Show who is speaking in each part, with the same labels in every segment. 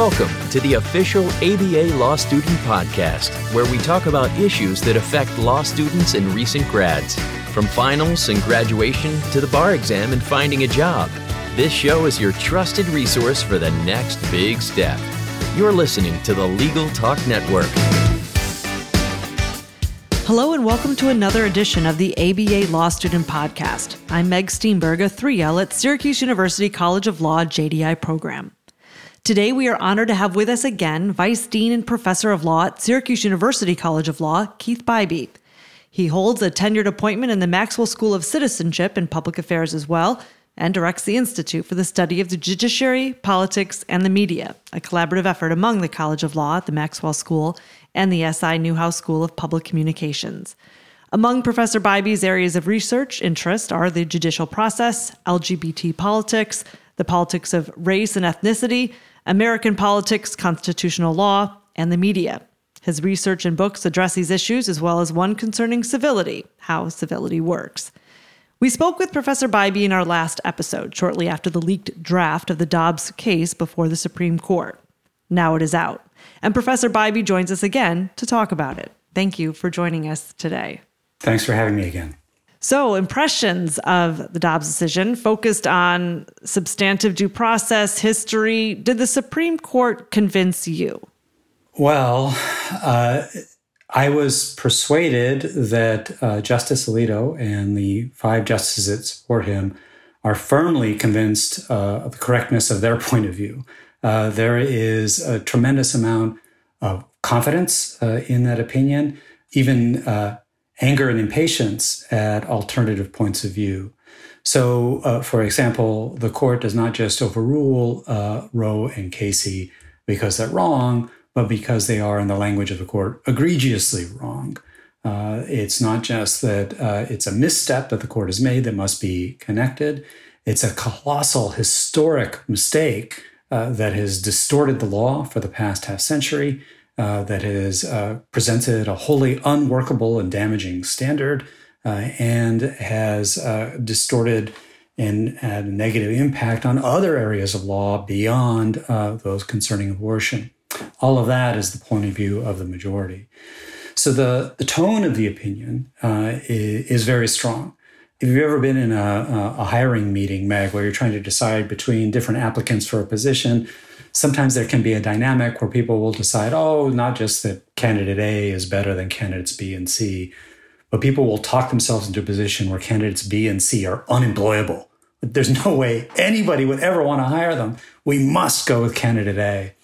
Speaker 1: Welcome to the official ABA Law Student Podcast, where we talk about issues that affect law students and recent grads, from finals and graduation to the bar exam and finding a job. This show is your trusted resource for the next big step. You're listening to the Legal Talk Network.
Speaker 2: Hello and welcome to another edition of the ABA Law Student Podcast. I'm Meg Steenberg, a 3L at Syracuse University College of Law JDI program. Today, we are honored to have with us again Vice Dean and Professor of Law at Syracuse University College of Law, Keith Bybee. He holds a tenured appointment in the Maxwell School of Citizenship and Public Affairs as well, and directs the Institute for the Study of the Judiciary, Politics, and the Media, a collaborative effort among the College of Law the Maxwell School and the SI Newhouse School of Public Communications. Among Professor Bybee's areas of research interest are the judicial process, LGBT politics, the politics of race and ethnicity, American politics, constitutional law, and the media. His research and books address these issues, as well as one concerning civility, how civility works. We spoke with Professor Bybee in our last episode, shortly after the leaked draft of the Dobbs case before the Supreme Court. Now it is out. And Professor Bybee joins us again to talk about it. Thank you for joining us today.
Speaker 3: Thanks for having me again.
Speaker 2: So, impressions of the Dobbs decision focused on substantive due process, history. Did the Supreme Court convince you?
Speaker 3: Well, uh, I was persuaded that uh, Justice Alito and the five justices that support him are firmly convinced uh, of the correctness of their point of view. Uh, there is a tremendous amount of confidence uh, in that opinion, even uh, anger and impatience at alternative points of view. So, uh, for example, the court does not just overrule uh, Roe and Casey because they're wrong, but because they are, in the language of the court, egregiously wrong. Uh, it's not just that uh, it's a misstep that the court has made that must be connected. It's a colossal historic mistake uh, that has distorted the law for the past half century uh, that has uh, presented a wholly unworkable and damaging standard uh, and has uh, distorted and had a negative impact on other areas of law beyond those concerning abortion. All of that is the point of view of the majority. So the, the tone of the opinion is, is, very strong. If you've ever been in a, a hiring meeting, Meg, where you're trying to decide between different applicants for a position, sometimes there can be a dynamic where people will decide, oh, not just that candidate A is better than candidates B and C, but people will talk themselves into a position where candidates B and C are unemployable. There's no way anybody would ever want to hire them. We must go with candidate A.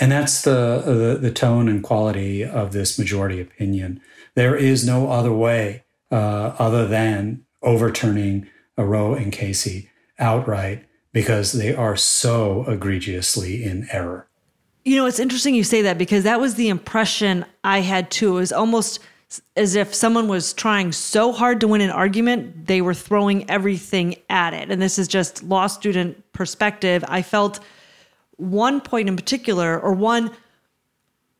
Speaker 3: And that's the, the, the tone and quality of this majority opinion. There is no other way uh, other than overturning a Roe and Casey outright because they are so egregiously in error.
Speaker 2: You know, it's interesting you say that because that was the impression I had too. It was almost as if someone was trying so hard to win an argument, they were throwing everything at it. And this is just law student perspective. I felt one point in particular, or one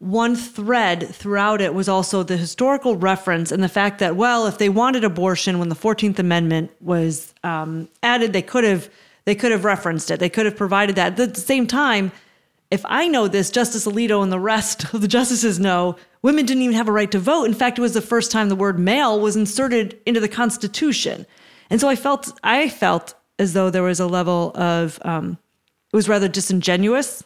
Speaker 2: one thread throughout it was also the historical reference and the fact that, well, if they wanted abortion when the 14th Amendment was um, added, they could have they could have referenced it. They could have provided that. At the same time, if I know this, Justice Alito and the rest of the justices know women didn't even have a right to vote. In fact, it was the first time the word male was inserted into the Constitution. And so I felt I felt as though there was a level of um, it was rather disingenuous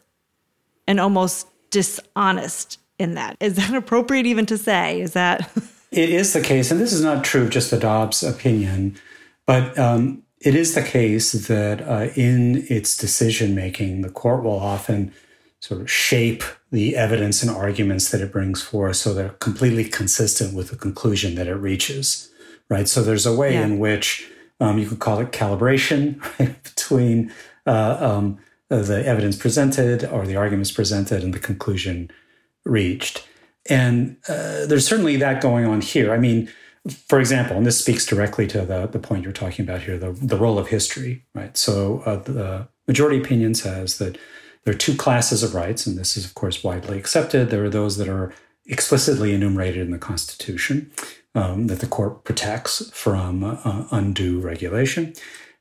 Speaker 2: and almost dishonest in that. Is that appropriate even to say? Is that
Speaker 3: it is the case, and this is not true of just the Dobbs opinion, but um, it is the case that uh, in its decision making, the court will often sort of shape the evidence and arguments that it brings forth so they're completely consistent with the conclusion that it reaches, right? So there's a way yeah. in which um, you could call it calibration right, between uh, um, the evidence presented or the arguments presented and the conclusion reached. And uh, there's certainly that going on here. I mean, for example, and this speaks directly to the, the point you're talking about here, the, the role of history, right? So uh, the majority opinion says that there are two classes of rights, and this is, of course, widely accepted. There are those that are explicitly enumerated in the Constitution um, that the court protects from uh, undue regulation.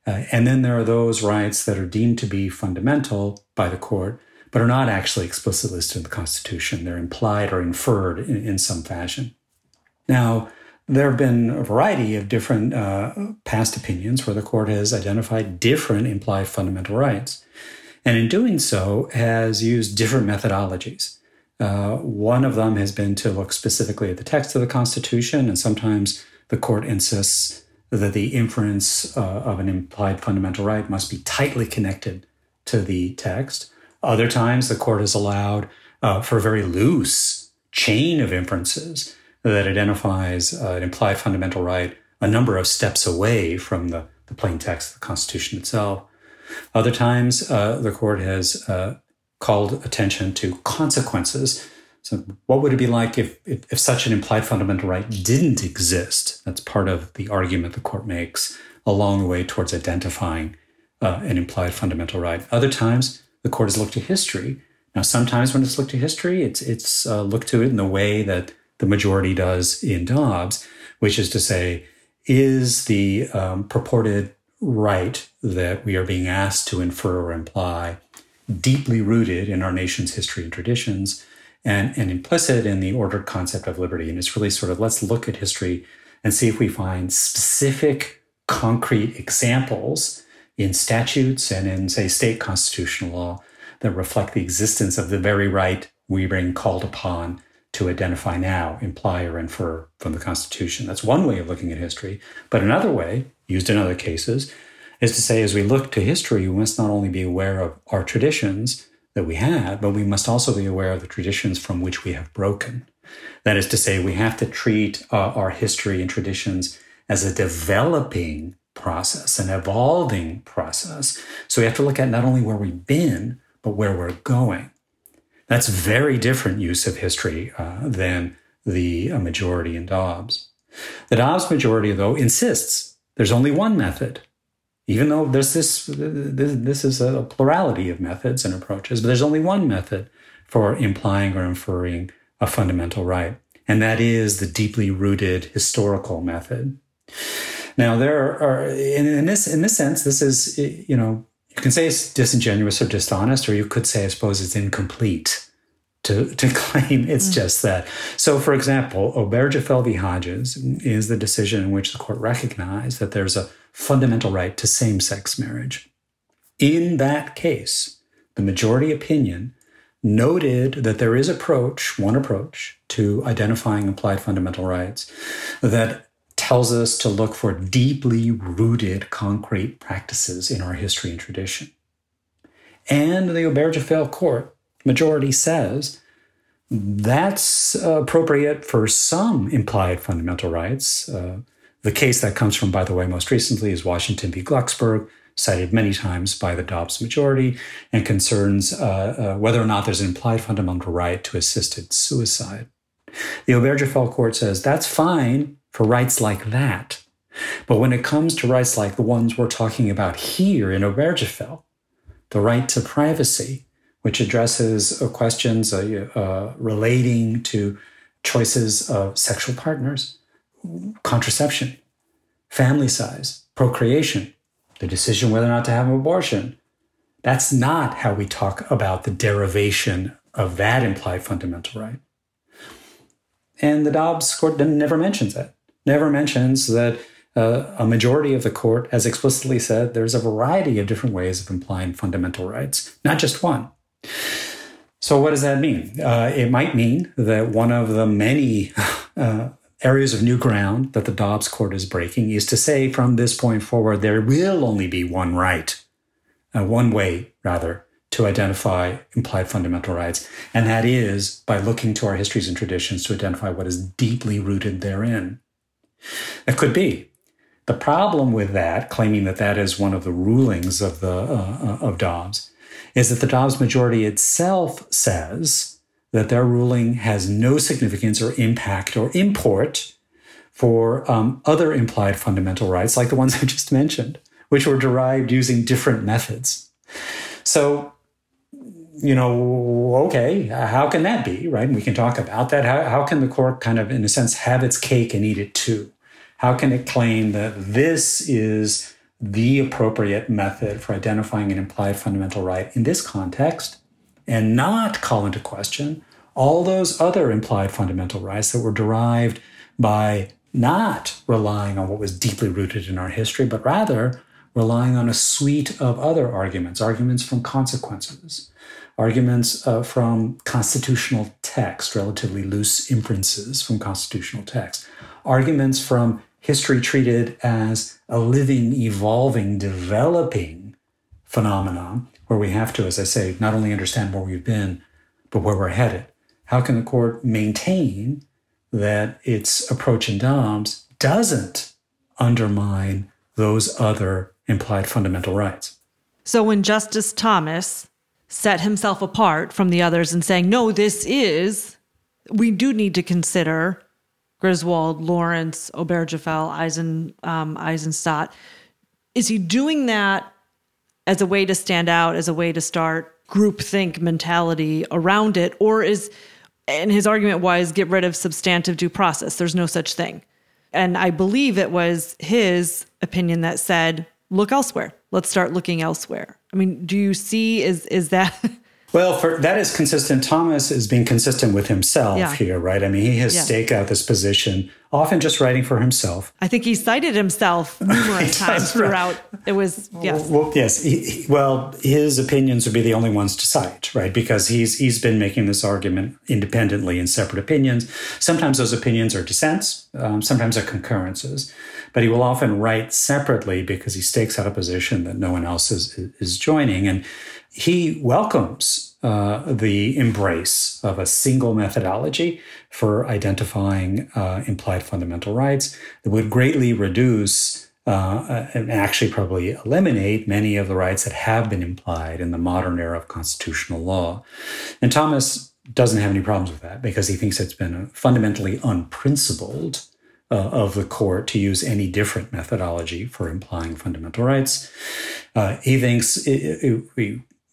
Speaker 3: Uh, and then there are those rights that are deemed to be fundamental by the court, but are not actually explicitly listed in the Constitution. They're implied or inferred in, in some fashion. Now, there have been a variety of different uh, past opinions where the court has identified different implied fundamental rights. And in doing so, has used different methodologies. Uh, one of them has been to look specifically at the text of the Constitution, and sometimes the court insists that the inference uh, of an implied fundamental right must be tightly connected to the text. Other times, the court has allowed uh, for a very loose chain of inferences that identifies uh, an implied fundamental right a number of steps away from the, the plain text of the Constitution itself. Other times, uh, the court has uh, called attention to consequences. So, what would it be like if, if, if, such an implied fundamental right didn't exist? That's part of the argument the court makes along the way towards identifying uh, an implied fundamental right. Other times, the court has looked to history. Now, sometimes when it's looked to history, it's it's uh, looked to it in the way that the majority does in Dobbs, which is to say, is the um, purported right that we are being asked to infer or imply deeply rooted in our nation's history and traditions and, and implicit in the ordered concept of liberty. And it's really sort of let's look at history and see if we find specific, concrete examples in statutes and in, say, state constitutional law that reflect the existence of the very right we are being called upon to identify now, imply or infer from the Constitution. That's one way of looking at history. But another way, used in other cases, is to say as we look to history, we must not only be aware of our traditions that we had, but we must also be aware of the traditions from which we have broken. That is to say, we have to treat uh, our history and traditions as a developing process, an evolving process. So we have to look at not only where we've been, but where we're going. That's very different use of history uh, than the uh, majority in Dobbs. The Dobbs majority, though, insists there's only one method, even though there's this, this is a plurality of methods and approaches, but there's only one method for implying or inferring a fundamental right, and that is the deeply rooted historical method. Now, there are in, in this in this sense, this is you know you can say it's disingenuous or dishonest, or you could say, I suppose, it's incomplete to, to claim it's mm. just that. So, for example, Obergefell v. Hodges is the decision in which the court recognized that there's a fundamental right to same sex marriage. In that case, the majority opinion noted that there is approach, one approach to identifying implied fundamental rights that tells us to look for deeply rooted concrete practices in our history and tradition. And the Obergefell court majority says that's appropriate for some implied fundamental rights. Uh, the case that comes from, by the way, most recently is Washington v. Glucksberg, cited many times by the Dobbs majority, and concerns uh, uh, whether or not there's an implied fundamental right to assisted suicide. The Obergefell court says that's fine for rights like that. But when it comes to rights like the ones we're talking about here in Obergefell, the right to privacy, which addresses uh, questions uh, uh, relating to choices of sexual partners, contraception, family size, procreation, the decision whether or not to have an abortion. That's not how we talk about the derivation of that implied fundamental right. And the Dobbs court never mentions that never mentions that uh, a majority of the court has explicitly said there's a variety of different ways of implying fundamental rights, not just one. So, what does that mean? Uh, it might mean that one of the many uh, areas of new ground that the Dobbs court is breaking is to say from this point forward, there will only be one right, uh, one way, rather, to identify implied fundamental rights. And that is by looking to our histories and traditions to identify what is deeply rooted therein. It could be. The problem with that, claiming that that is one of the rulings of the uh, uh, of Dobbs, is that the Dobbs majority itself says that their ruling has no significance or impact or import for um, other implied fundamental rights, like the ones I just mentioned, which were derived using different methods. So you know, okay, how can that be, right? And we can talk about that. How, how can the court kind of, in a sense, have its cake and eat it too? How can it claim that this is the appropriate method for identifying an implied fundamental right in this context and not call into question all those other implied fundamental rights that were derived by not relying on what was deeply rooted in our history, but rather relying on a suite of other arguments, arguments from consequences, arguments uh, from constitutional text, relatively loose inferences from constitutional text, arguments from history treated as a living, evolving, developing phenomenon, where we have to, as I say, not only understand where we've been, but where we're headed. How can the court maintain that its approach in Dobbs doesn't undermine those other implied fundamental rights?
Speaker 2: So when Justice Thomas set himself apart from the others and saying, no, this is, we do need to consider Griswold, Lawrence, Obergefell, Eisen, um, Eisenstadt. Is he doing that as a way to stand out, as a way to start groupthink mentality around it? Or is, and his argument was get rid of substantive due process. There's no such thing. And I believe it was his opinion that said, look elsewhere. Let's start looking elsewhere. I mean, do you see is is that
Speaker 3: Well, for, that is consistent. Thomas is being consistent with himself yeah. here, right? I mean, he has yeah. staked out this position, often just writing for himself.
Speaker 2: I think he cited himself numerous times throughout. It was yes,
Speaker 3: well, yes. He, he, well, his opinions would be the only ones to cite, right? Because he's he's been making this argument independently in separate opinions. Sometimes those opinions are dissents, um, sometimes are concurrences, but he will often write separately because he stakes out a position that no one else is is joining and he welcomes uh, the embrace of a single methodology for identifying uh, implied fundamental rights that would greatly reduce uh, and actually probably eliminate many of the rights that have been implied in the modern era of constitutional law. And Thomas doesn't have any problems with that because he thinks it's been fundamentally unprincipled uh, of the court to use any different methodology for implying fundamental rights. Uh, he thinks it,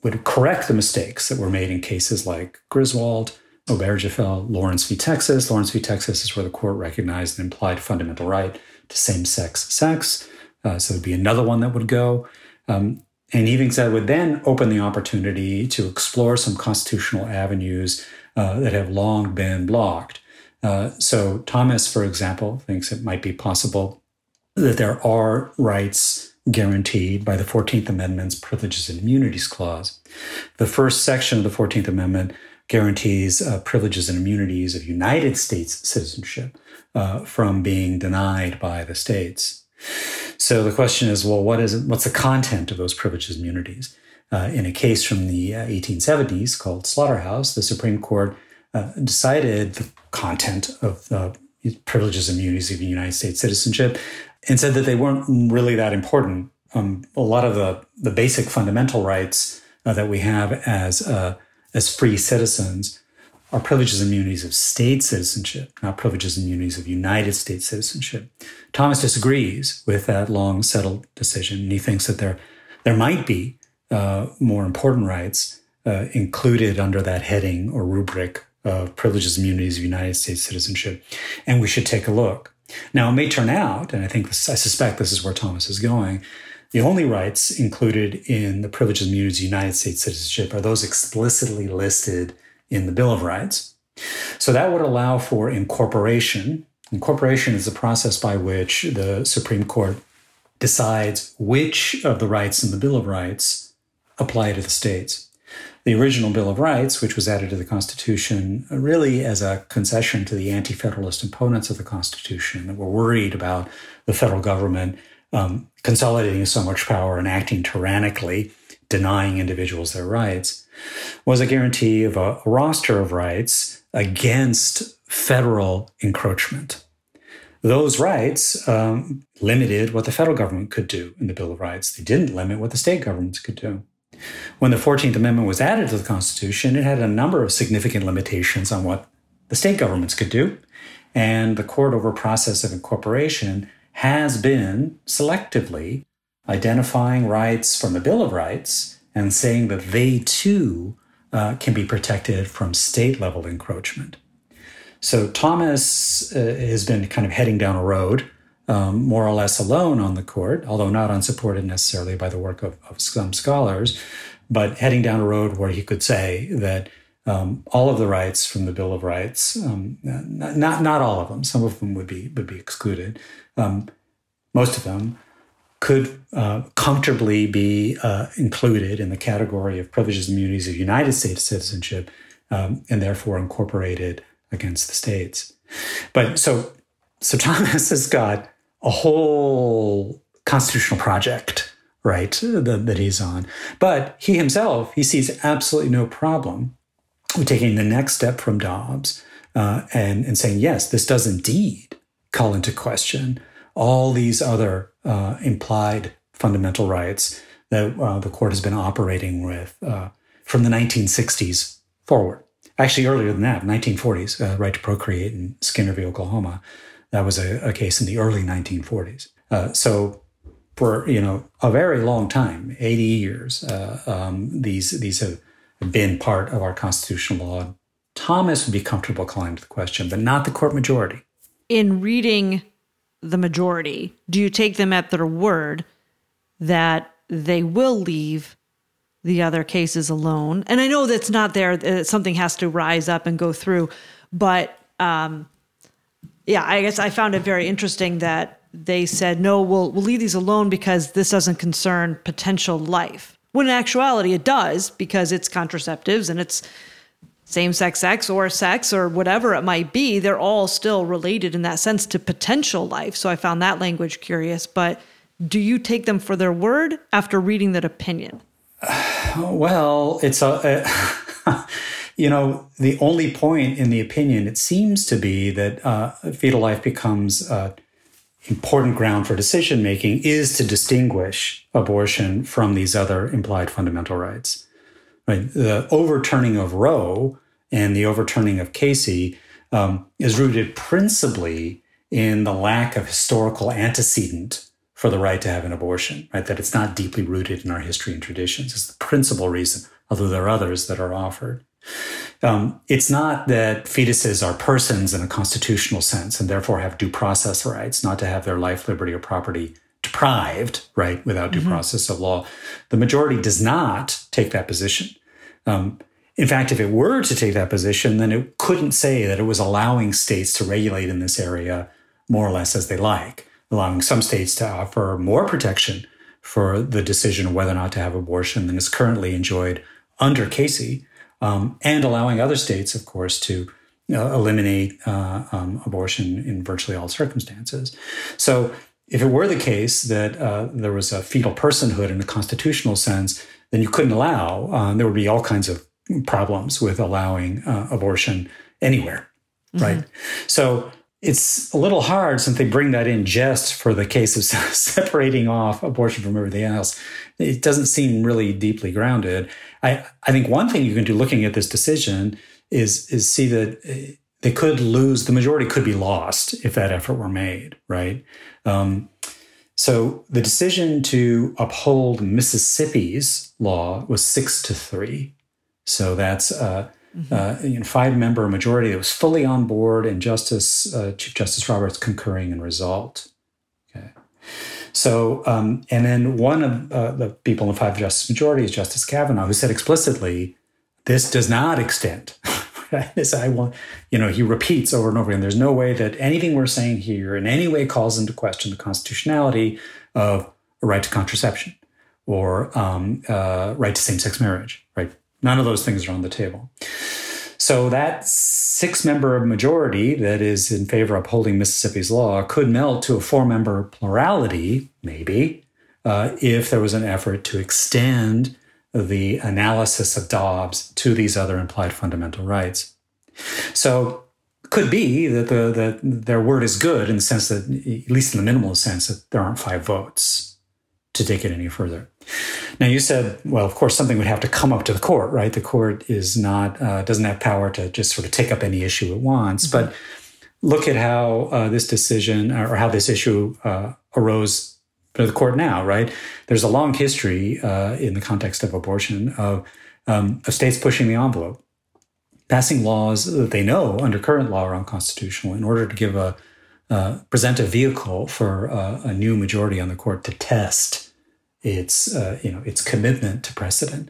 Speaker 3: would correct the mistakes that were made in cases like Griswold, Obergefell, Lawrence v. Texas. Lawrence v. Texas is where the court recognized an implied fundamental right to same-sex sex. Uh, so it'd be another one that would go. Um, and Eving that would then open the opportunity to explore some constitutional avenues uh, that have long been blocked. Uh, so Thomas, for example, thinks it might be possible that there are rights guaranteed by the 14th Amendment's Privileges and Immunities Clause. The first section of the 14th Amendment guarantees uh, privileges and immunities of United States citizenship uh, from being denied by the states. So the question is, well, what is it, what's the content of those privileges and immunities? Uh, in a case from the 1870s uh, called Slaughterhouse, the Supreme Court uh, decided the content of the privileges and immunities of United States citizenship and said that they weren't really that important. Um, a lot of the, the basic fundamental rights uh, that we have as, uh, as free citizens are privileges and immunities of state citizenship, not privileges and immunities of United States citizenship. Thomas disagrees with that long settled decision, and he thinks that there, there might be uh, more important rights uh, included under that heading or rubric of privileges and immunities of United States citizenship, and we should take a look. Now, it may turn out, and I think this, I suspect this is where Thomas is going, the only rights included in the privileges and immunities of United States citizenship are those explicitly listed in the Bill of Rights. So that would allow for incorporation. Incorporation is the process by which the Supreme Court decides which of the rights in the Bill of Rights apply to the states the original Bill of Rights, which was added to the Constitution really as a concession to the anti federalist opponents of the Constitution that were worried about the federal government um, consolidating so much power and acting tyrannically, denying individuals their rights, was a guarantee of a, roster of rights against federal encroachment. Those rights um, limited what the federal government could do in the Bill of Rights. They didn't limit what the state governments could do. When the 14th Amendment was added to the Constitution, it had a number of significant limitations on what the state governments could do. And the court over process of incorporation has been selectively identifying rights from the Bill of Rights and saying that they too uh, can be protected from state level encroachment. So Thomas uh, has been kind of heading down a road um, more or less alone on the court, although not unsupported necessarily by the work of, of some scholars, but heading down a road where he could say that um, all of the rights from the Bill of Rights, um, not not all of them, some of them would be would be excluded, um, most of them could uh, comfortably be uh, included in the category of privileges and immunities of United States citizenship, um, and therefore incorporated against the states. But so so Thomas has got a whole constitutional project, right, that, that he's on. But he himself, he sees absolutely no problem with taking the next step from Dobbs uh, and, and saying, yes, this does indeed call into question all these other uh, implied fundamental rights that uh, the court has been operating with uh, from the 1960s forward. Actually, earlier than that, 1940s, uh, right to procreate in Skinner v. Oklahoma. That was a, a case in the early 1940s. Uh, so for you know a very long time, 80 years, uh, um, these these have been part of our constitutional law. Thomas would be comfortable calling to the question, but not the court majority.
Speaker 2: In reading the majority, do you take them at their word that they will leave the other cases alone? And I know that's not there; something has to rise up and go through, but um, yeah, I guess I found it very interesting that they said, no, we'll, we'll leave these alone because this doesn't concern potential life. When in actuality, it does because it's contraceptives and it's same sex sex or sex or whatever it might be. They're all still related in that sense to potential life. So I found that language curious. But do you take them for their word after reading that opinion?
Speaker 3: Well, it's a. you know, the only point in the opinion, it seems to be that uh, fetal life becomes uh, important ground for decision making is to distinguish abortion from these other implied fundamental rights. Right? The overturning of Roe and the overturning of Casey um, is rooted principally in the lack of historical antecedent for the right to have an abortion, right? That it's not deeply rooted in our history and traditions. is the principal reason, although there are others that are offered. Um, it's not that fetuses are persons in a constitutional sense and therefore have due process rights, not to have their life, liberty, or property deprived, right, without due mm-hmm. process of law. The majority does not take that position. Um, in fact, if it were to take that position, then it couldn't say that it was allowing states to regulate in this area more or less as they like, allowing some states to offer more protection for the decision of whether or not to have abortion than is currently enjoyed under Casey um, and allowing other states, of course, to uh, eliminate uh, um, abortion in virtually all circumstances. So, if it were the case that uh, there was a fetal personhood in a constitutional sense, then you couldn't allow. Uh, there would be all kinds of problems with allowing uh, abortion anywhere, mm-hmm. right? So it's a little hard since they bring that in just for the case of separating off abortion from everything else. It doesn't seem really deeply grounded. I, I think one thing you can do looking at this decision is, is see that uh, they could lose, the majority could be lost if that effort were made, right? Um, so the decision to uphold Mississippi's law was six to three. So that's uh, mm-hmm. uh, five member majority that was fully on board, and Justice uh, Chief Justice Roberts concurring in result. Okay. So, um, and then one of uh, the people in the five justice majority is Justice Kavanaugh, who said explicitly, this does not extend. this I want, you know, he repeats over and over again. There's no way that anything we're saying here in any way calls into question the constitutionality of a right to contraception or um, uh, right to same-sex marriage. Right, none of those things are on the table. So that six member majority that is in favor of upholding Mississippi's law could melt to a four member plurality, maybe, uh, if there was an effort to extend the analysis of Dobbs to these other implied fundamental rights. So could be that the that their word is good in the sense that, at least in the minimal sense, that there aren't five votes to take it any further. Now you said, well, of course, something would have to come up to the court, right? The court is not uh, doesn't have power to just sort of take up any issue it wants. Mm-hmm. But look at how uh, this decision or how this issue uh, arose to the court now, right? There's a long history uh, in the context of abortion of, um, of states pushing the envelope, passing laws that they know under current law are unconstitutional in order to give a uh, present a vehicle for uh, a new majority on the court to test its uh, you know its commitment to precedent.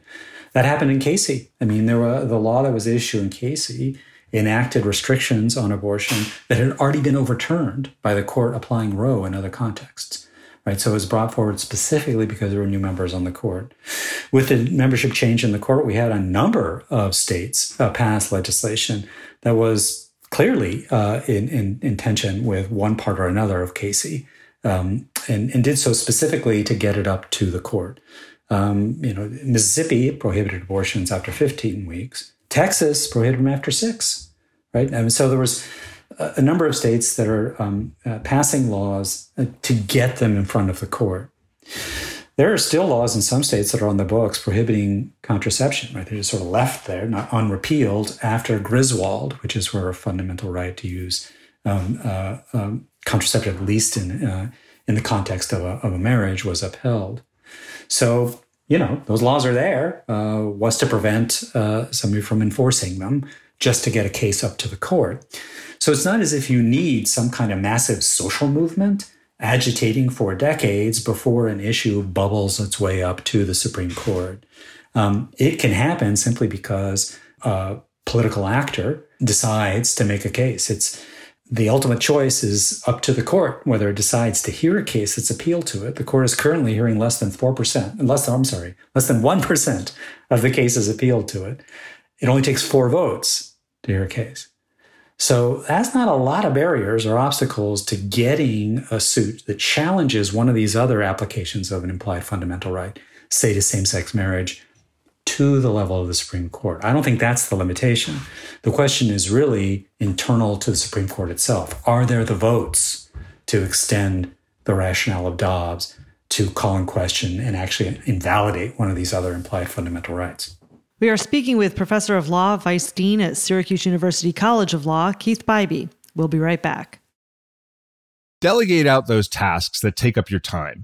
Speaker 3: That happened in Casey. I mean, there were the law that was issued in Casey enacted restrictions on abortion that had already been overturned by the court applying Roe in other contexts. Right, so it was brought forward specifically because there were new members on the court. With the membership change in the court, we had a number of states uh, pass legislation that was clearly uh, in, in, in tension with one part or another of Casey, um, and, and did so specifically to get it up to the court. Um, you know, Mississippi prohibited abortions after 15 weeks. Texas prohibited them after six, right? And so there was a number of states that are um, uh, passing laws uh, to get them in front of the court. There are still laws in some states that are on the books prohibiting contraception, right? They're just sort of left there, not unrepealed after Griswold, which is where a fundamental right to use um, uh, um, contraceptive, at least in uh, in the context of a, of a marriage, was upheld. So, you know, those laws are there. Uh, what's to prevent uh, somebody from enforcing them just to get a case up to the court? So it's not as if you need some kind of massive social movement agitating for decades before an issue bubbles its way up to the Supreme Court. Um, it can happen simply because a political actor decides to make a case. It's the ultimate choice is up to the court whether it decides to hear a case that's appealed to it. The court is currently hearing less than 4%, less than, I'm sorry, less than 1% of the cases appealed to it. It only takes four votes to hear a case. So that's not a lot of barriers or obstacles to getting a suit that challenges one of these other applications of an implied fundamental right, say to same sex marriage, to the level of the Supreme Court. I don't think that's the limitation. The question is really internal to the Supreme Court itself. Are there the votes to extend the rationale of Dobbs to call in question and actually invalidate one of these other implied fundamental rights?
Speaker 2: We are speaking with Professor of Law, Vice Dean at Syracuse University College of Law, Keith Bybee. We'll be right back.
Speaker 4: Delegate out those tasks that take up your time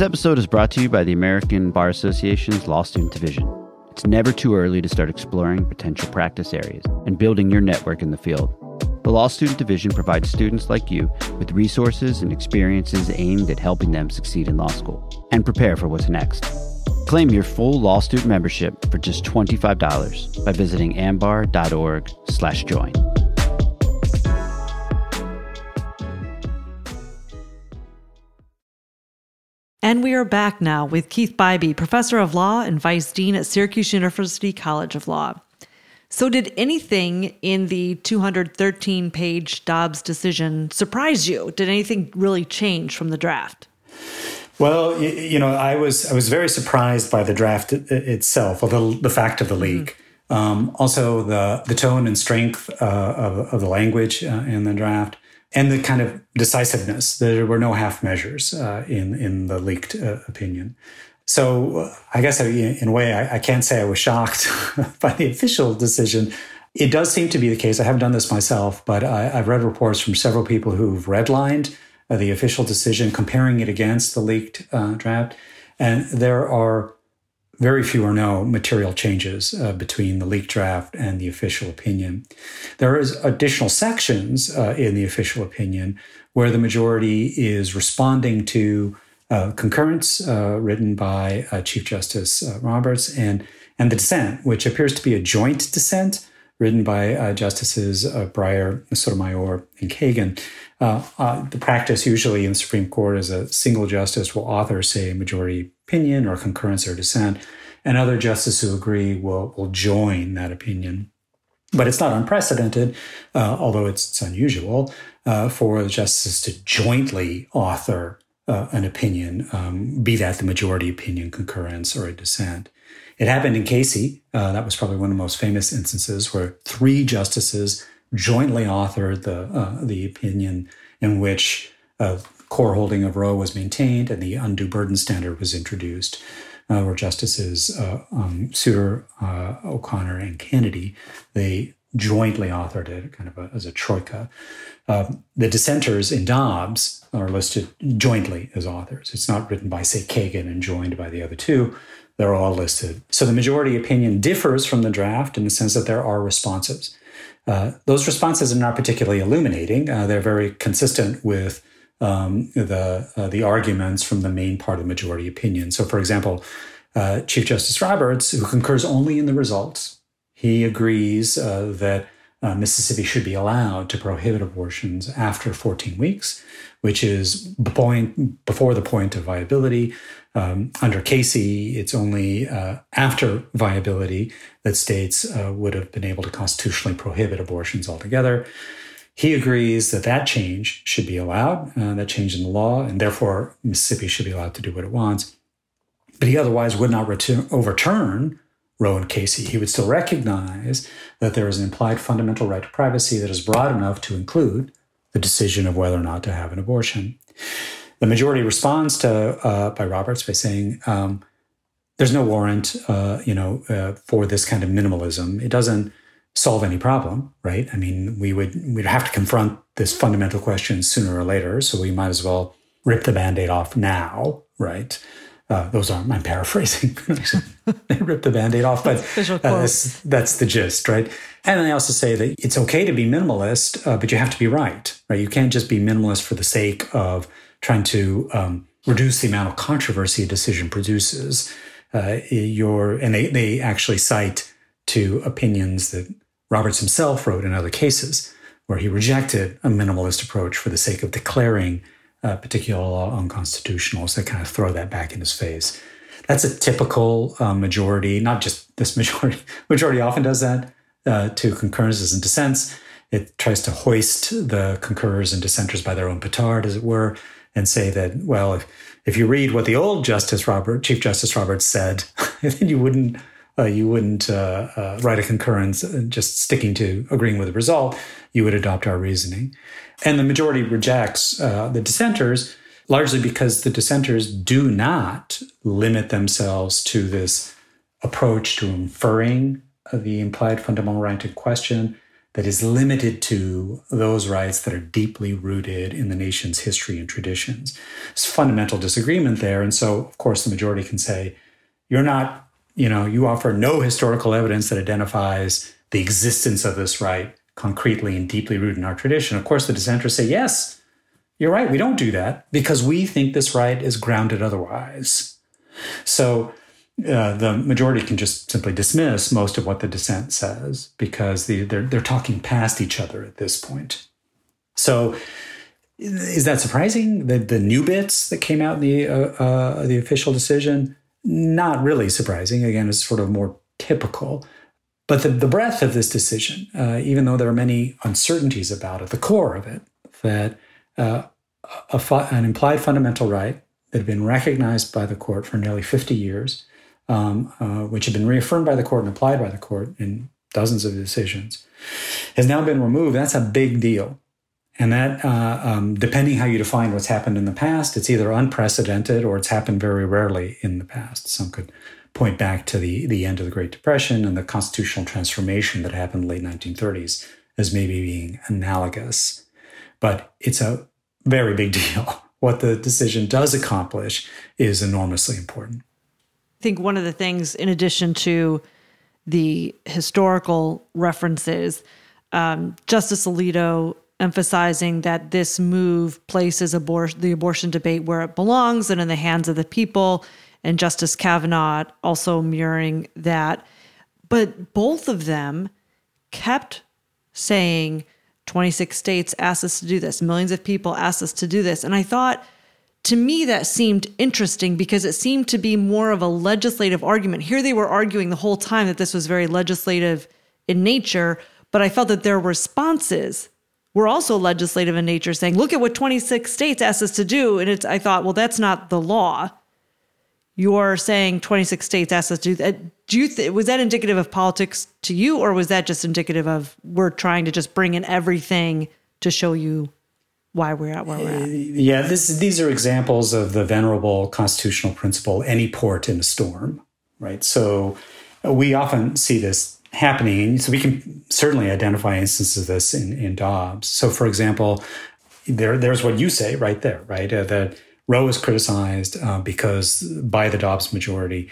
Speaker 5: This episode is brought to you by the American Bar Association's Law Student Division. It's never too early to start exploring potential practice areas and building your network in the field. The Law Student Division provides students like you with resources and experiences aimed at helping them succeed in law school and prepare for what's next. Claim your full law student membership for just $25 by visiting ambar.org/join.
Speaker 2: And we are back now with Keith Bybee, professor of law and vice dean at Syracuse University College of Law. So, did anything in the 213 page Dobbs decision surprise you? Did anything really change from the draft?
Speaker 3: Well, you know, I was I was very surprised by the draft itself, or the, the fact of the leak. Mm-hmm. Um, also, the the tone and strength uh, of, of the language uh, in the draft and the kind of decisiveness. There were no half measures uh, in in the leaked uh, opinion. So uh, I guess in a way, I, I can't say I was shocked by the official decision. It does seem to be the case. I haven't done this myself, but I, have read reports from several people who've redlined uh, the official decision, comparing it against the leaked uh, draft, and there are very few or no material changes uh, between the leaked draft and the official opinion. There is additional sections uh, in the official opinion where the majority is responding to uh, concurrence uh, written by uh, Chief Justice uh, Roberts and and the dissent, which appears to be a joint dissent written by Justices Breyer, Sotomayor, and Kagan. the practice usually in the Supreme Court is a single justice will author, say, a majority opinion or concurrence or dissent, and other justices who agree will, will join that opinion. But it's not unprecedented, uh, although it's, it's unusual, uh, for the justices to jointly author uh, an opinion, um, be that the majority opinion, concurrence, or a dissent. It happened in Casey. Uh, that was probably one of the most famous instances where three justices jointly authored the uh, the opinion in which uh, core holding of Roe was maintained and the undue burden standard was introduced, uh, where Justices uh, um, Souter, uh, O'Connor, and Kennedy they jointly authored it, kind of a, as a troika. Um, the dissenters in Dobbs are listed jointly as authors. It's not written by, say, Kagan and joined by the other two. They're all listed. So the majority opinion differs from the draft in the sense that there are responses. Uh, those responses are not particularly illuminating. Uh, they're very consistent with um, the uh, the arguments from the main part of the majority opinion. So, for example, uh, Chief Justice Roberts, who concurs only in the results, he agrees uh, that uh, Mississippi should be allowed to prohibit abortions after 14 weeks, which is point before the point of viability. Um, under Casey, it's only uh, after viability that states uh, would have been able to constitutionally prohibit abortions altogether. He agrees that that change should be allowed, uh, that change in the law, and therefore Mississippi should be allowed to do what it wants. But he otherwise would not return, overturn Roe and Casey. He would still recognize that there is an implied fundamental right to privacy that is broad enough to include the decision of whether or not to have an abortion. The majority responds to uh, by Roberts by saying um, there's no warrant, uh, you know, uh, for this kind of minimalism. It doesn't solve any problem, right? I mean, we would we'd have to confront this fundamental question sooner or later, so we might as well rip the band-aid off now, right? Uh, those aren't, I'm paraphrasing. they rip the band aid off, but uh, that's, that's, the gist, right? And they also say that it's okay to be minimalist, uh, but you have to be right, right? You can't just be minimalist for the sake of trying to um, reduce the amount of controversy a decision produces. Uh, your, and they, they actually cite to opinions that Roberts himself wrote in other cases where he rejected a minimalist approach for the sake of declaring a particular law unconstitutional. So they kind of throw that back in his face. That's a typical uh, majority, not just this majority. Majority often does that uh, to concurrences and dissents. It tries to hoist the concurrers and dissenters by their own petard, as it were, and say that, well, if, if you read what the old Justice Robert, Chief Justice Roberts said, then you wouldn't uh, you wouldn't uh, uh, write a concurrence just sticking to agreeing with the result. You would adopt our reasoning. And the majority rejects uh, the dissenters largely because the dissenters do not limit themselves to this approach to inferring the implied fundamental right in question that is limited to those rights that are deeply rooted in the nation's history and traditions. It's fundamental disagreement there. And so, of course, the majority can say, you're not, you know, you offer no historical evidence that identifies the existence of this right concretely and deeply rooted in our tradition. Of course, the dissenters say, yes, you're right, we don't do that because we think this right is grounded otherwise. So uh, the majority can just simply dismiss most of what the dissent says because the, they're, they're talking past each other at this point. So is that surprising? The, the new bits that came out in the, uh, uh, the official decision? Not really surprising. Again, it's sort of more typical. But the, the breadth of this decision, uh, even though there are many uncertainties about it, the core of it, that uh, fu- an implied fundamental right that had been recognized by the court for nearly 50 years, um, uh, which had been reaffirmed by the court and applied by the court in dozens of decisions, has now been removed. That's a big deal. And that, uh, um, depending how you define what's happened in the past, it's either unprecedented or it's happened very rarely in the past. Some could point back to the, the end of the Great Depression and the constitutional transformation that happened in the late 1930s as maybe being analogous. But it's a very big deal. What the decision does accomplish is enormously important.
Speaker 2: I think one of the things, in addition to the historical references, um, Justice Alito emphasizing that this move places abor- the abortion debate where it belongs and in the hands of the people and Justice Kavanaugh also mirroring that. But both of them kept saying 26 states asked us to do this, millions of people asked us to do this. And I thought, to me, that seemed interesting because it seemed to be more of a legislative argument. Here they were arguing the whole time that this was very legislative in nature, but I felt that their responses were also legislative in nature, saying, look at what 26 states asked us to do. And it's, I thought, well, that's not the law you're saying 26 states asked us to do that. Do you th- was that indicative of politics to you, or was that just indicative of we're trying to just bring in everything to show you why we're at where we're at.
Speaker 3: Yeah, this, these are examples of the venerable constitutional principle any port in a storm, right? So we often see this happening. So we can certainly identify instances of this in, in Dobbs. So, for example, there, there's what you say right there, right? Uh, that Roe was criticized uh, because by the Dobbs majority,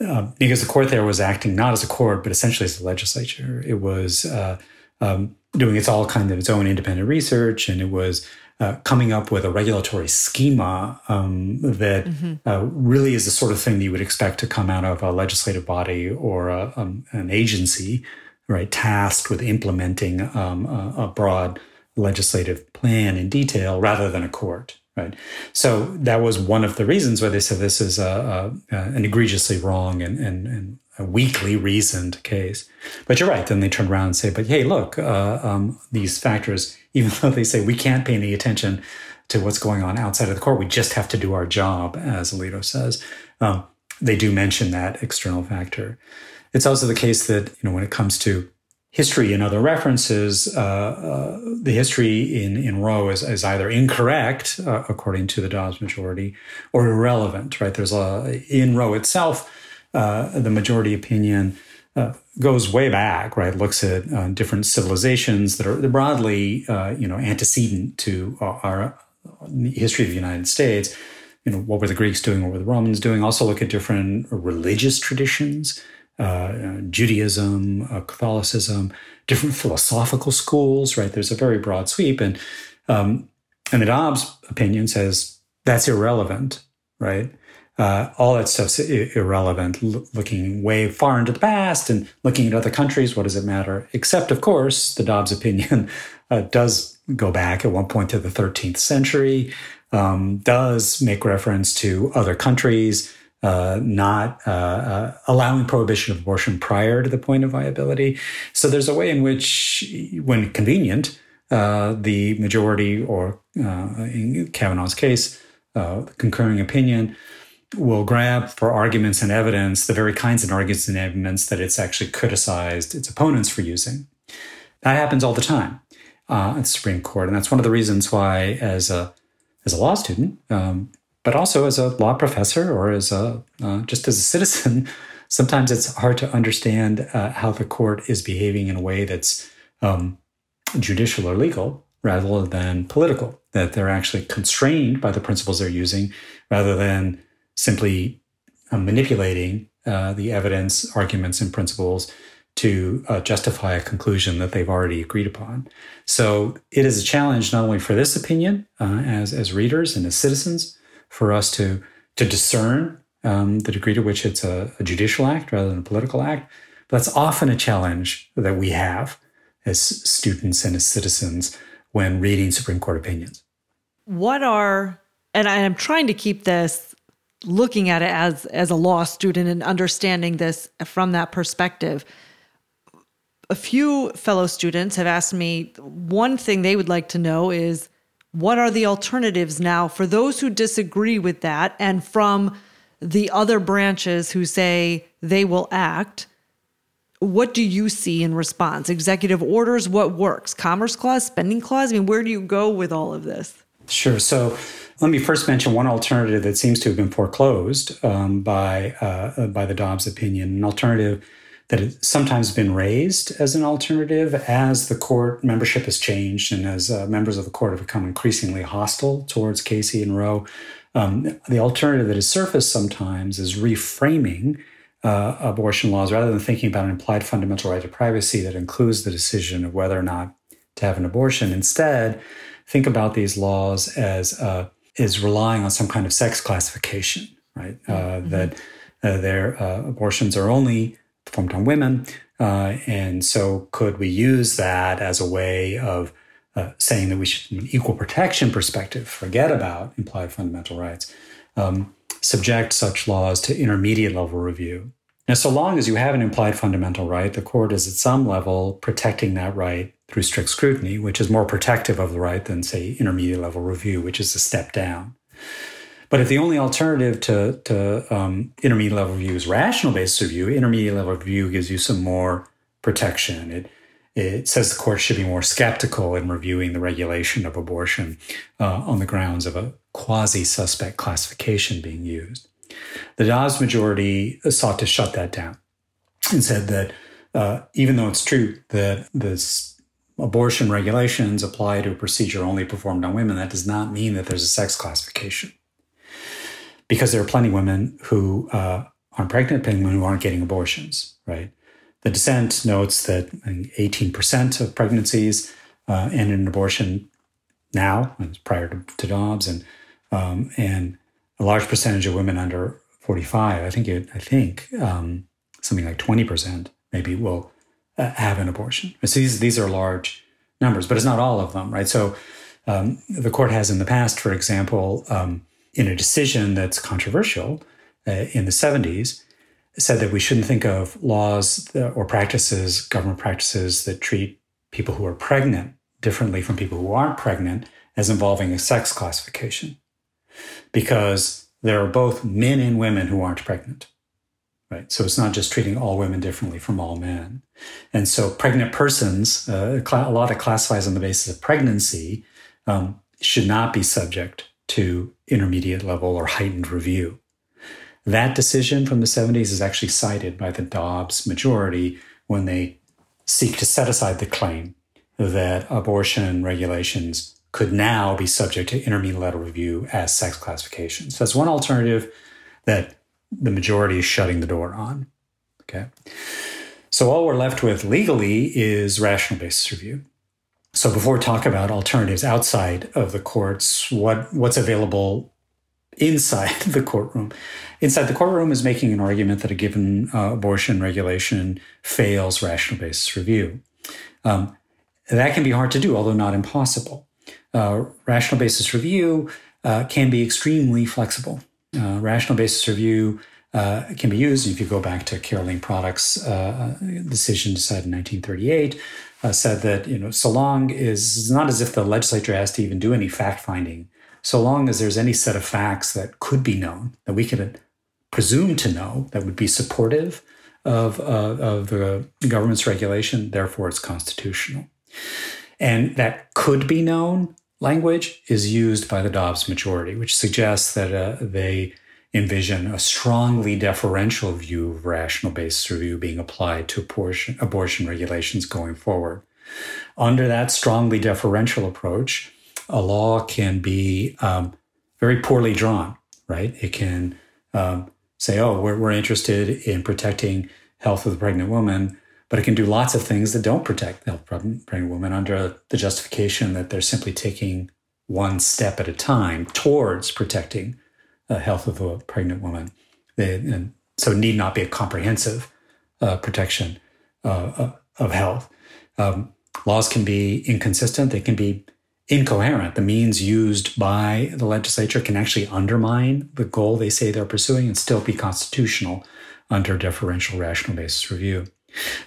Speaker 3: uh, because the court there was acting not as a court, but essentially as a legislature. It was uh, um, doing its all kind of its own independent research, and it was uh, coming up with a regulatory schema um, that mm-hmm. uh, really is the sort of thing that you would expect to come out of a legislative body or a, um, an agency, right, tasked with implementing um, a, a, broad legislative plan in detail rather than a court. Right. So that was one of the reasons why they said this is a, a, an egregiously wrong and, and, and a weakly reasoned case. But you're right. Then they turn around and say, but hey, look, uh, um, these factors, even though they say we can't pay any attention to what's going on outside of the court, we just have to do our job, as Alito says. Um, they do mention that external factor. It's also the case that, you know, when it comes to history and other references, uh, uh, the history in, in Roe is, is either incorrect, uh, according to the Dobbs majority, or irrelevant, right? There's a, in Roe itself, uh, the majority opinion uh, goes way back, right? Looks at uh, different civilizations that are broadly, uh, you know, antecedent to our history of the United States. You know, what were the Greeks doing? What were the Romans doing? Also look at different religious traditions, uh, Judaism, Catholicism, different philosophical schools, right? There's a very broad sweep. And, um, and the Dobbs opinion says that's irrelevant, right? Uh, all that stuff's irrelevant. L- looking way far into the past and looking at other countries, what does it matter? Except, of course, the Dobbs opinion uh, does go back at one point to the 13th century, um, does make reference to other countries. Uh, not uh, uh, allowing prohibition of abortion prior to the point of viability. So there's a way in which, when convenient, uh, the majority, or in Kavanaugh's case, the concurring opinion, will grab for arguments and evidence the very kinds of arguments and evidence that it's actually criticized its opponents for using. That happens all the time uh, at the Supreme Court, and that's one of the reasons why, as a as a law student, um, but also as a law professor or as a uh, just as a citizen, sometimes it's hard to understand uh, how the court is behaving in a way that's um, judicial or legal rather than political. That they're actually constrained by the principles they're using rather than simply uh, manipulating uh, the evidence, arguments, and principles to uh, justify a conclusion that they've already agreed upon. So it is a challenge not only for this opinion uh, as as readers and as citizens for us to to discern um, the degree to which it's a, a judicial act rather than a political act, but that's often a challenge that we have as students and as citizens when reading Supreme Court opinions.
Speaker 2: What are and I'm trying to keep this looking at it as as a law student and understanding this from that perspective a few fellow students have asked me one thing they would like to know is what are the alternatives now for those who disagree with that and from the other branches who say they will act? What do you see in response? Executive orders what works? Commerce clause spending clause? I mean where do you go with all of this
Speaker 3: sure so let me first mention one alternative that seems to have been foreclosed um, by uh, by the Dobbs opinion. An alternative that has sometimes been raised as an alternative as the court membership has changed and as uh, members of the court have become increasingly hostile towards Casey and Roe. Um, the alternative that has surfaced sometimes is reframing uh, abortion laws rather than thinking about an implied fundamental right to privacy that includes the decision of whether or not to have an abortion. Instead, think about these laws as uh, is relying on some kind of sex classification, right? Uh, mm-hmm. That uh, their uh, abortions are only performed on women. Uh, and so, could we use that as a way of uh, saying that we should, from an equal protection perspective, forget about implied fundamental rights, um, subject such laws to intermediate level review? Now, so long as you have an implied fundamental right, the court is at some level protecting that right through strict scrutiny, which is more protective of the right than, say, intermediate level review, which is a step down. But if the only alternative to, to um, intermediate level review is rational basis review, intermediate level review gives you some more protection. It it says the court should be more skeptical in reviewing the regulation of abortion uh, on the grounds of a quasi suspect classification being used. The Dobbs majority sought to shut that down and said that uh, even though it's true that this abortion regulations apply to a procedure only performed on women, that does not mean that there's a sex classification. Because there are plenty of women who uh, aren't pregnant, plenty women who aren't getting abortions, right? The dissent notes that 18% of pregnancies uh, end in abortion now, prior to, to Dobbs, and um, and a large percentage of women under 45, I think it, I think um, something like 20% maybe will uh, have an abortion. So these these are large numbers, but it's not all of them, right? So um, the court has in the past, for example, um, in a decision that's controversial uh, in the 70s, said that we shouldn't think of laws or practices, government practices that treat people who are pregnant differently from people who aren't pregnant as involving a sex classification, because there are both men and women who aren't pregnant right? So it's not just treating all women differently from all men. And so pregnant persons, uh, a lot of classifies on the basis of pregnancy, um, should not be subject to intermediate level or heightened review. That decision from the 70s is actually cited by the Dobbs majority when they seek to set aside the claim that abortion regulations could now be subject to intermediate level review as sex classifications. So that's one alternative that the majority is shutting the door on. Okay. So all we're left with legally is rational basis review. So before we talk about alternatives outside of the courts, what, what's available inside the courtroom? Inside the courtroom is making an argument that a given uh, abortion regulation fails rational basis review. Um, that can be hard to do, although not impossible. Uh, rational basis review uh, can be extremely flexible uh, rational basis review uh, can be used. If you go back to Carolene Products uh, decision decided in 1938, uh, said that you know so long is not as if the legislature has to even do any fact finding. So long as there's any set of facts that could be known that we could presume to know that would be supportive of, uh, of the government's regulation, therefore it's constitutional. And that could be known language is used by the Dobbs majority, which suggests that uh, they envision a strongly deferential view of rational basis review being applied to abortion, abortion regulations going forward. Under that strongly deferential approach, a law can be um, very poorly drawn, right? It can um, say, oh, we're, we're interested in protecting health of the pregnant woman, but it can do lots of things that don't protect the health pregnant woman under the justification that they're simply taking one step at a time towards protecting the health of a pregnant woman. They, and so it need not be a comprehensive uh, protection uh, uh, of health. Um, laws can be inconsistent. They can be incoherent. The means used by the legislature can actually undermine the goal they say they're pursuing and still be constitutional under deferential rational basis review.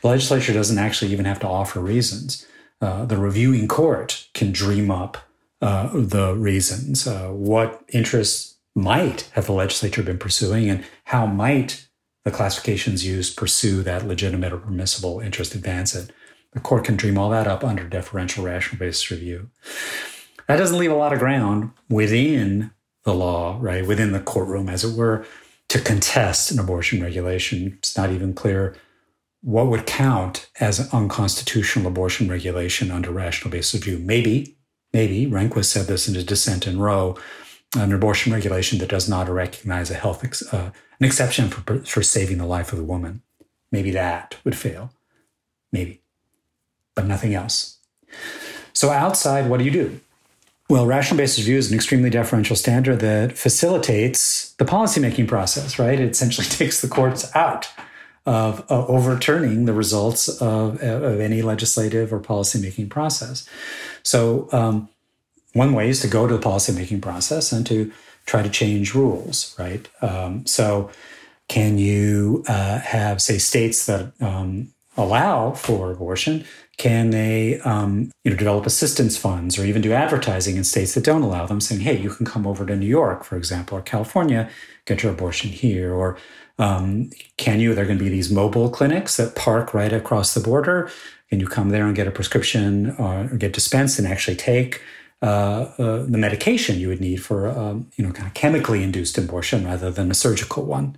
Speaker 3: The legislature doesn't actually even have to offer reasons. Uh, the reviewing court can dream up uh, the reasons. Uh, what interests might have the legislature been pursuing, and how might the classifications used pursue that legitimate or permissible interest advance it? The court can dream all that up under deferential rational basis review. That doesn't leave a lot of ground within the law, right, within the courtroom, as it were, to contest an abortion regulation. It's not even clear what would count as an unconstitutional abortion regulation under rational basis review. Maybe, maybe Rehnquist said this in his dissent in Roe, an abortion regulation that does not recognize a health ex- uh, an exception for for saving the life of the woman. Maybe that would fail, maybe, but nothing else. So outside, what do you do? Well, rational basis review is an extremely deferential standard that facilitates the policymaking process. Right? It essentially takes the courts out of uh, overturning the results of, of, any legislative or policymaking process. So, um, one way is to go to the policymaking process and to try to change rules, right? Um, so, can you uh, have, say, states that um, allow for abortion, can they, um, you know, develop assistance funds or even do advertising in states that don't allow them, saying, "Hey, you can come over to New York, for example, or California, get your abortion here," or um, can you? There are going to be these mobile clinics that park right across the border. Can you come there and get a prescription or, or get dispensed and actually take uh, uh, the medication you would need for, um, you know, kind of chemically induced abortion rather than a surgical one?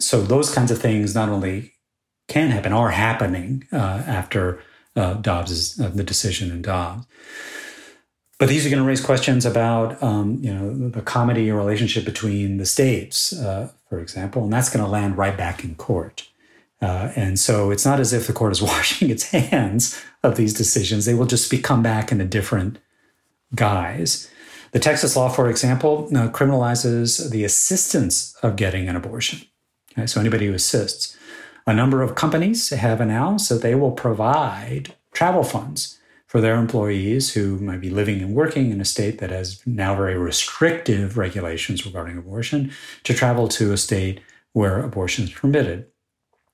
Speaker 3: So those kinds of things not only can happen, are happening uh, after uh, Dobbs's uh, the decision in Dobbs. But these are going to raise questions about, um, you know, the comity relationship between the states, uh, for example, and that's going to land right back in court. Uh, and so it's not as if the court is washing its hands of these decisions; they will just be come back in a different guise. The Texas law, for example, uh, criminalizes the assistance of getting an abortion. Okay? So anybody who assists. A number of companies have announced that they will provide travel funds for their employees who might be living and working in a state that has now very restrictive regulations regarding abortion to travel to a state where abortion is permitted.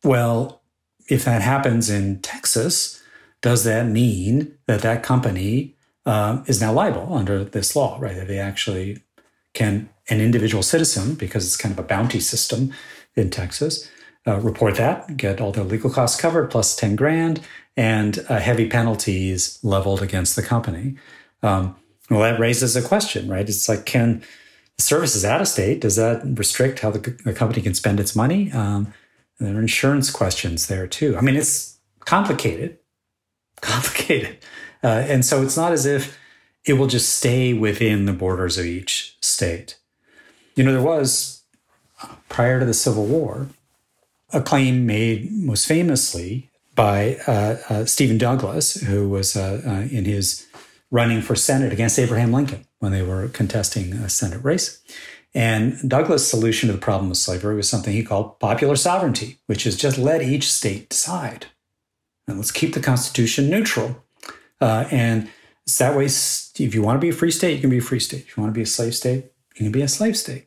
Speaker 3: Well, if that happens in Texas, does that mean that that company uh, is now liable under this law, right? That they actually can, an individual citizen, because it's kind of a bounty system in Texas, uh, report that, get all their legal costs covered plus 10 grand and uh, heavy penalties leveled against the company. Um, well, that raises a question, right? It's like, can services out of state, does that restrict how the, the company can spend its money? Um, there are insurance questions there too. I mean, it's complicated, complicated. Uh, and so it's not as if it will just stay within the borders of each state. You know, there was, prior to the Civil War, a claim made most famously by uh, uh, Stephen Douglas, who was uh, in his running for Senate against Abraham Lincoln when they were contesting a Senate race. And Douglas' solution to the problem of slavery was something he called popular sovereignty, which is just let each state decide. And let's keep the Constitution neutral. Uh, and that way, if you want to be a free state, you can be a free state. If you want to be a slave state, you can be a slave state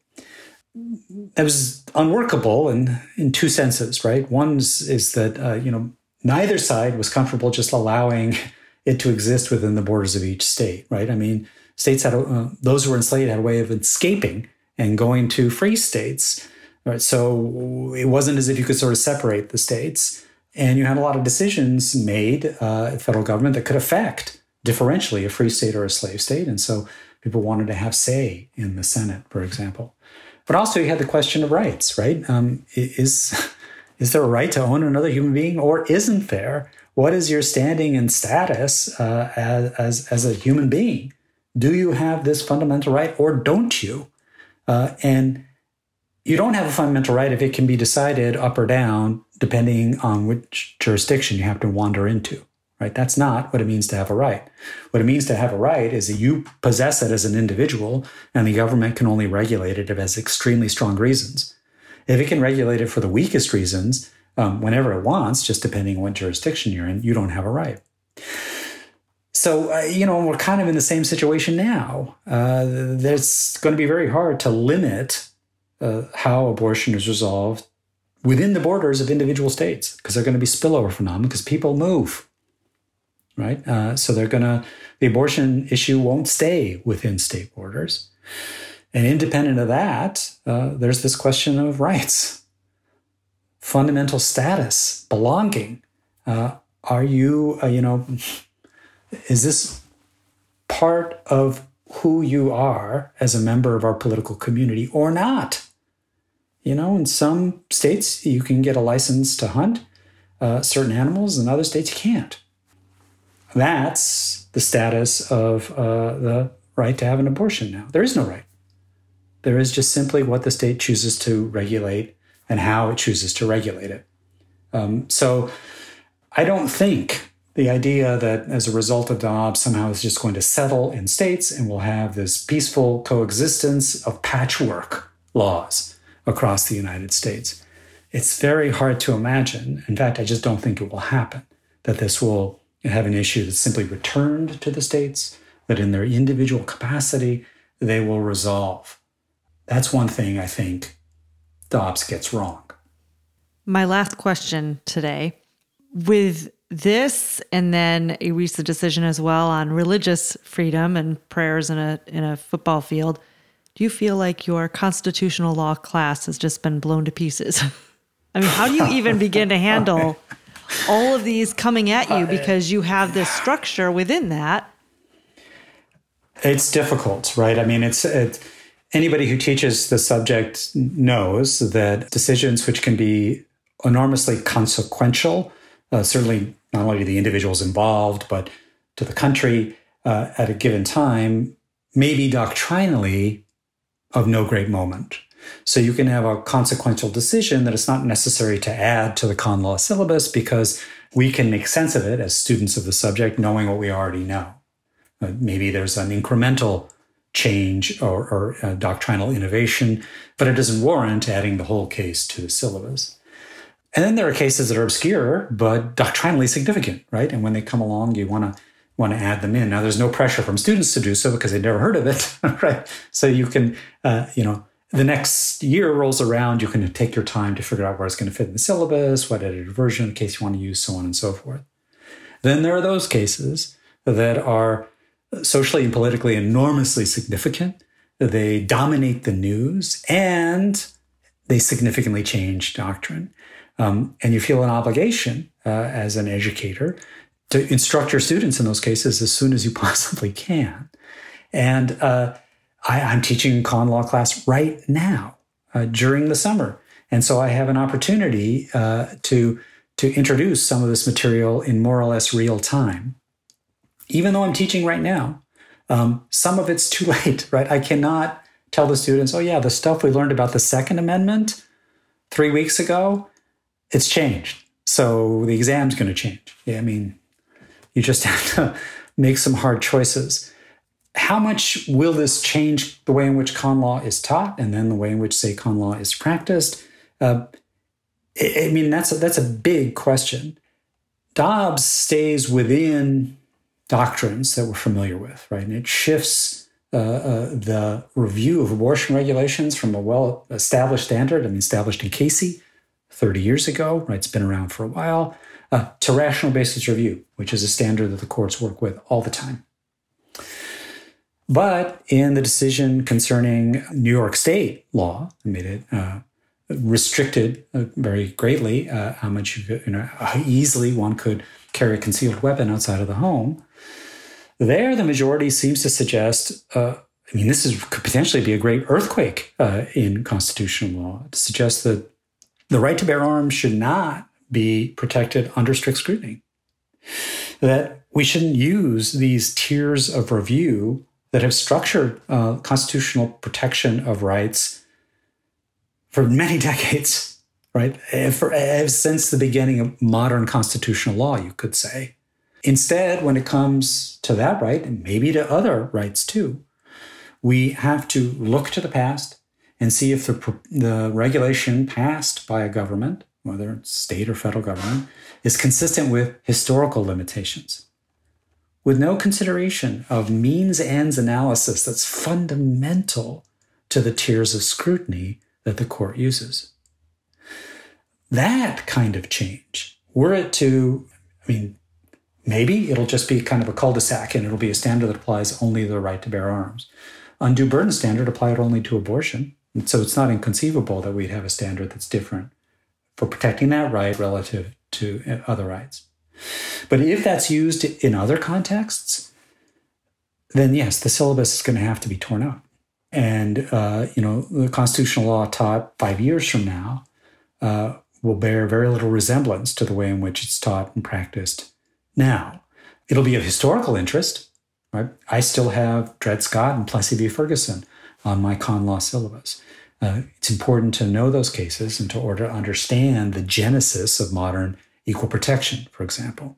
Speaker 3: that was unworkable in in two senses, right? One is that uh, you know neither side was comfortable just allowing it to exist within the borders of each state, right? I mean, states had a, uh, those who were enslaved had a way of escaping and going to free states, right? So it wasn't as if you could sort of separate the states, and you had a lot of decisions made uh, at federal government that could affect differentially a free state or a slave state, and so people wanted to have say in the Senate, for example. But also, you had the question of rights, right? Um, is is there a right to own another human being, or isn't there? What is your standing and status uh, as, as as a human being? Do you have this fundamental right, or don't you? Uh, and you don't have a fundamental right if it can be decided up or down depending on which jurisdiction you have to wander into right? That's not what it means to have a right. What it means to have a right is that you possess it as an individual, and the government can only regulate it if it has extremely strong reasons. If it can regulate it for the weakest reasons, um, whenever it wants, just depending on what jurisdiction you're in, you don't have a right. So, uh, you know, we're kind of in the same situation now. Uh, it's going to be very hard to limit uh, how abortion is resolved within the borders of individual states because they're going to be spillover phenomena because people move right? Uh, so they're going to, the abortion issue won't stay within state borders. And independent of that, uh, there's this question of rights, fundamental status, belonging. Uh, are you, uh, you know, is this part of who you are as a member of our political community or not? You know, in some states, you can get a license to hunt uh, certain animals, in other states, you can't. That's the status of uh, the right to have an abortion now. There is no right. There is just simply what the state chooses to regulate and how it chooses to regulate it. Um, so I don't think the idea that as a result of Dobbs, somehow it's just going to settle in states and we'll have this peaceful coexistence of patchwork laws across the United States. It's very hard to imagine. In fact, I just don't think it will happen that this will have an issue that's simply returned to the states, that in their individual capacity, they will resolve. That's one thing I think Dobbs gets wrong.
Speaker 2: My last question today with this and then a recent decision as well on religious freedom and prayers in a in a football field, do you feel like your constitutional law class has just been blown to pieces? I mean, how do you even begin to handle all of these coming at you because you have this structure within that?
Speaker 3: It's difficult, right? I mean, it's it, anybody who teaches the subject knows that decisions which can be enormously consequential, uh, certainly not only to the individuals involved, but to the country uh, at a given time, may be doctrinally of no great moment. So you can have a consequential decision that it's not necessary to add to the con law syllabus because we can make sense of it as students of the subject, knowing what we already know. Uh, maybe there's an incremental change or, or uh, doctrinal innovation, but it doesn't warrant adding the whole case to the syllabus. And then there are cases that are obscure but doctrinally significant, right? And when they come along, you want to want to add them in. Now, there's no pressure from students to do so because they've never heard of it, right? So you can, uh, you know, the next year rolls around, you can take your time to figure out where it's going to fit in the syllabus, what edited version, in case you want to use, so on and so forth. Then there are those cases that are socially and politically enormously significant. They dominate the news and they significantly change doctrine. Um, and you feel an obligation uh, as an educator to instruct your students in those cases as soon as you possibly can. And uh, I, am teaching con law class right now uh, during the summer. And so I have an opportunity uh, to, to introduce some of this material in more or less real time. Even though I'm teaching right now, um, some of it's too late, right? I cannot tell the students, oh, yeah, the stuff we learned about the Second Amendment three weeks ago, it's changed. So the exam's going to change. Yeah, I mean, you just have to make some hard choices. How much will this change the way in which con law is taught and then the way in which, say, con law is practiced? Uh, I mean, that's a, that's a big question. Dobbs stays within doctrines that we're familiar with, right? And it shifts uh, uh, the review of abortion regulations from a well established standard, I mean, established in Casey 30 years ago, right? It's been around for a while, uh, to rational basis review, which is a standard that the courts work with all the time. But in the decision concerning New York State law, I made it uh, restricted uh, very greatly uh, how much you, you know how easily one could carry a concealed weapon outside of the home. There, the majority seems to suggest. Uh, I mean, this is, could potentially be a great earthquake uh, in constitutional law to suggest that the right to bear arms should not be protected under strict scrutiny. That we shouldn't use these tiers of review that have structured uh, constitutional protection of rights for many decades, right? Eh, for, eh, since the beginning of modern constitutional law, you could say. Instead, when it comes to that right, and maybe to other rights too, we have to look to the past and see if the, the regulation passed by a government, whether it's state or federal government, is consistent with historical limitations. With no consideration of means ends analysis that's fundamental to the tiers of scrutiny that the court uses. That kind of change, were it to, I mean, maybe it'll just be kind of a cul-de-sac and it'll be a standard that applies only to the right to bear arms. Undue burden standard applied only to abortion. And so it's not inconceivable that we'd have a standard that's different for protecting that right relative to other rights. But if that's used in other contexts, then yes, the syllabus is going to have to be torn up. And, uh, you know, the constitutional law taught five years from now uh, will bear very little resemblance to the way in which it's taught and practiced now. It'll be of historical interest. Right? I still have Dred Scott and Plessy v. Ferguson on my con law syllabus. Uh, it's important to know those cases and to order to understand the genesis of modern equal protection, for example.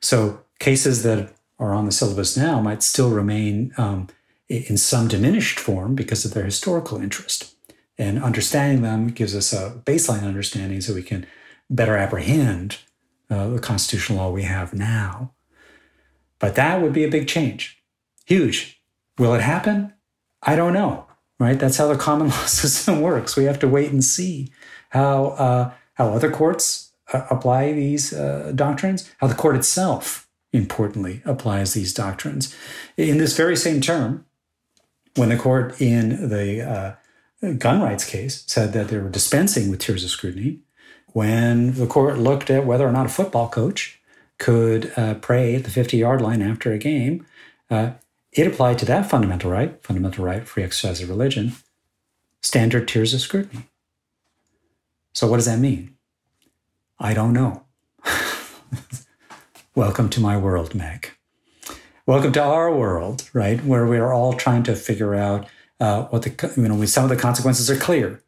Speaker 3: So cases that are on the syllabus now might still remain um, in some diminished form because of their historical interest. And understanding them gives us a baseline understanding so we can better apprehend uh, the constitutional law we have now. But that would be a big change. Huge. Will it happen? I don't know right? That's how the common law system works. We have to wait and see how uh, how other courts uh, apply these uh, doctrines, how the court itself, importantly, applies these doctrines. In this very same term, when the court in the uh, gun rights case said that they were dispensing with tiers of scrutiny, when the court looked at whether or not a football coach could uh, pray at the 50 yard line after a game, uh, it applied to that fundamental right, fundamental right, free exercise of religion, standard tiers of scrutiny. So, what does that mean? I don't know. Welcome to my world, Meg. Welcome to our world, right? Where we are all trying to figure out uh, what the, you know, some of the consequences are clear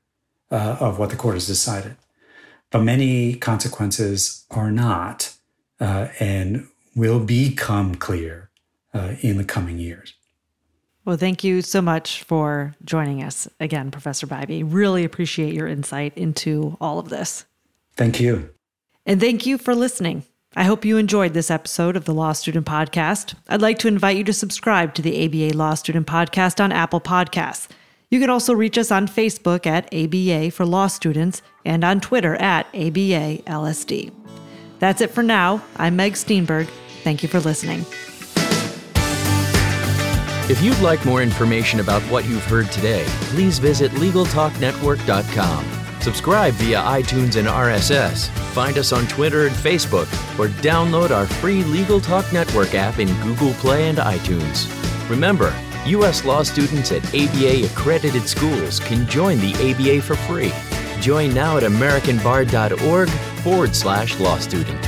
Speaker 3: uh, of what the court has decided, but many consequences are not uh, and will become clear uh, in the coming years.
Speaker 2: Well, thank you so much for joining us again, Professor Bybee. Really appreciate your insight into all of this.
Speaker 3: Thank you.
Speaker 2: And thank you for listening. I hope you enjoyed this episode of the Law Student Podcast. I'd like to invite you to subscribe to the ABA Law Student Podcast on Apple Podcasts. You can also reach us on Facebook at ABA for Law Students and on Twitter at ABA LSD. That's it for now. I'm Meg Steenberge. Thank you for listening.
Speaker 1: If you'd like more information about what you've heard today, please visit LegalTalkNetwork.com. Subscribe via iTunes and RSS. Find us on Twitter and Facebook, or download our free Legal Talk Network app in Google Play and iTunes. Remember, U.S. law students at ABA accredited schools can join the ABA for free. Join now at AmericanBar.org forward slash law student.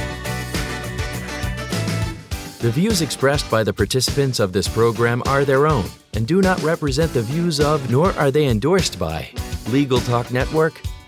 Speaker 1: The views expressed by the participants of this program are their own and do not represent the views of, nor are they endorsed by, Legal Talk Network,